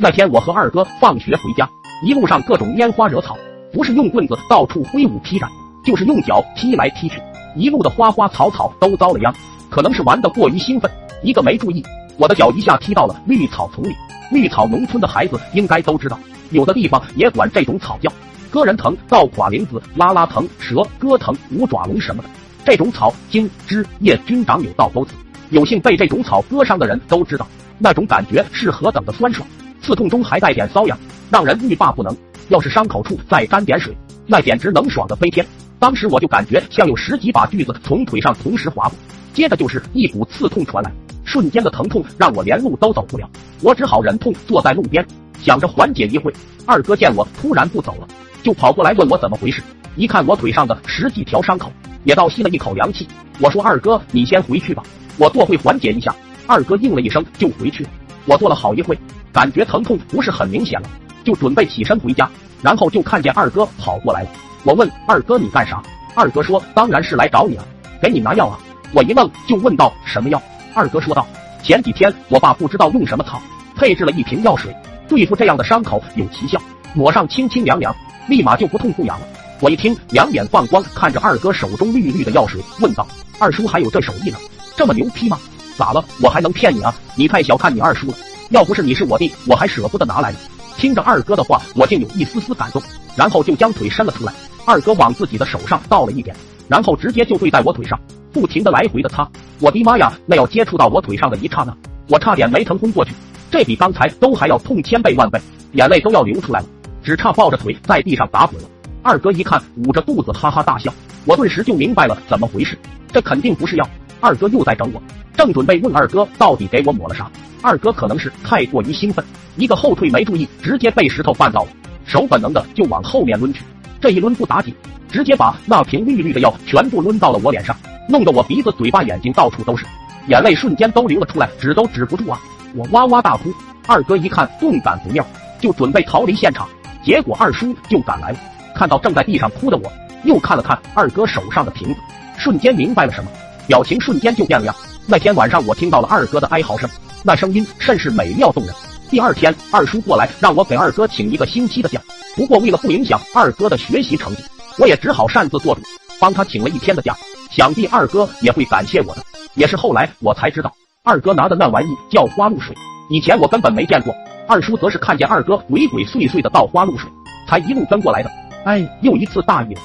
那天我和二哥放学回家，一路上各种拈花惹草，不是用棍子到处挥舞劈斩，就是用脚踢来踢去，一路的花花草草都遭了殃。可能是玩的过于兴奋，一个没注意，我的脚一下踢到了绿草丛里。绿草农村的孩子应该都知道，有的地方也管这种草叫割人藤、倒垮铃子、拉拉藤、蛇割藤、五爪龙什么的。这种草茎枝叶均长有倒钩子，有幸被这种草割伤的人都知道，那种感觉是何等的酸爽，刺痛中还带点瘙痒，让人欲罢不能。要是伤口处再沾点水，那简直能爽的飞天。当时我就感觉像有十几把锯子从腿上同时划过。接着就是一股刺痛传来，瞬间的疼痛让我连路都走不了，我只好忍痛坐在路边，想着缓解一会。二哥见我突然不走了，就跑过来问我怎么回事。一看我腿上的十几条伤口，也倒吸了一口凉气。我说：“二哥，你先回去吧，我坐会缓解一下。”二哥应了一声就回去了。我坐了好一会，感觉疼痛不是很明显了，就准备起身回家，然后就看见二哥跑过来了。我问二哥你干啥？二哥说：“当然是来找你了，给你拿药啊。”我一愣，就问道：“什么药？”二哥说道：“前几天我爸不知道用什么草，配置了一瓶药水，对付这样的伤口有奇效，抹上清清凉凉，立马就不痛不痒了。”我一听，两眼放光，看着二哥手中绿绿的药水，问道：“二叔还有这手艺呢？这么牛批吗？咋了？我还能骗你啊？你太小看你二叔了。要不是你是我弟，我还舍不得拿来呢。”听着二哥的话，我竟有一丝丝感动，然后就将腿伸了出来。二哥往自己的手上倒了一点，然后直接就对在我腿上。不停的来回的擦，我的妈呀！那要接触到我腿上的一刹那，我差点没疼昏过去，这比刚才都还要痛千倍万倍，眼泪都要流出来了，只差抱着腿在地上打滚了。二哥一看，捂着肚子哈哈大笑，我顿时就明白了怎么回事，这肯定不是药。二哥又在整我，正准备问二哥到底给我抹了啥，二哥可能是太过于兴奋，一个后退没注意，直接被石头绊到了，手本能的就往后面抡去，这一抡不打紧，直接把那瓶绿绿的药全部抡到了我脸上。弄得我鼻子、嘴巴、眼睛到处都是，眼泪瞬间都流了出来，止都止不住啊！我哇哇大哭。二哥一看顿感不妙，就准备逃离现场，结果二叔就赶来了，看到正在地上哭的我，又看了看二哥手上的瓶子，瞬间明白了什么，表情瞬间就变了样。那天晚上我听到了二哥的哀嚎声，那声音甚是美妙动人。第二天，二叔过来让我给二哥请一个星期的假，不过为了不影响二哥的学习成绩，我也只好擅自做主，帮他请了一天的假。想必二哥也会感谢我的，也是后来我才知道，二哥拿的那玩意叫花露水，以前我根本没见过。二叔则是看见二哥鬼鬼祟祟的倒花露水，才一路跟过来的。哎，又一次大意了。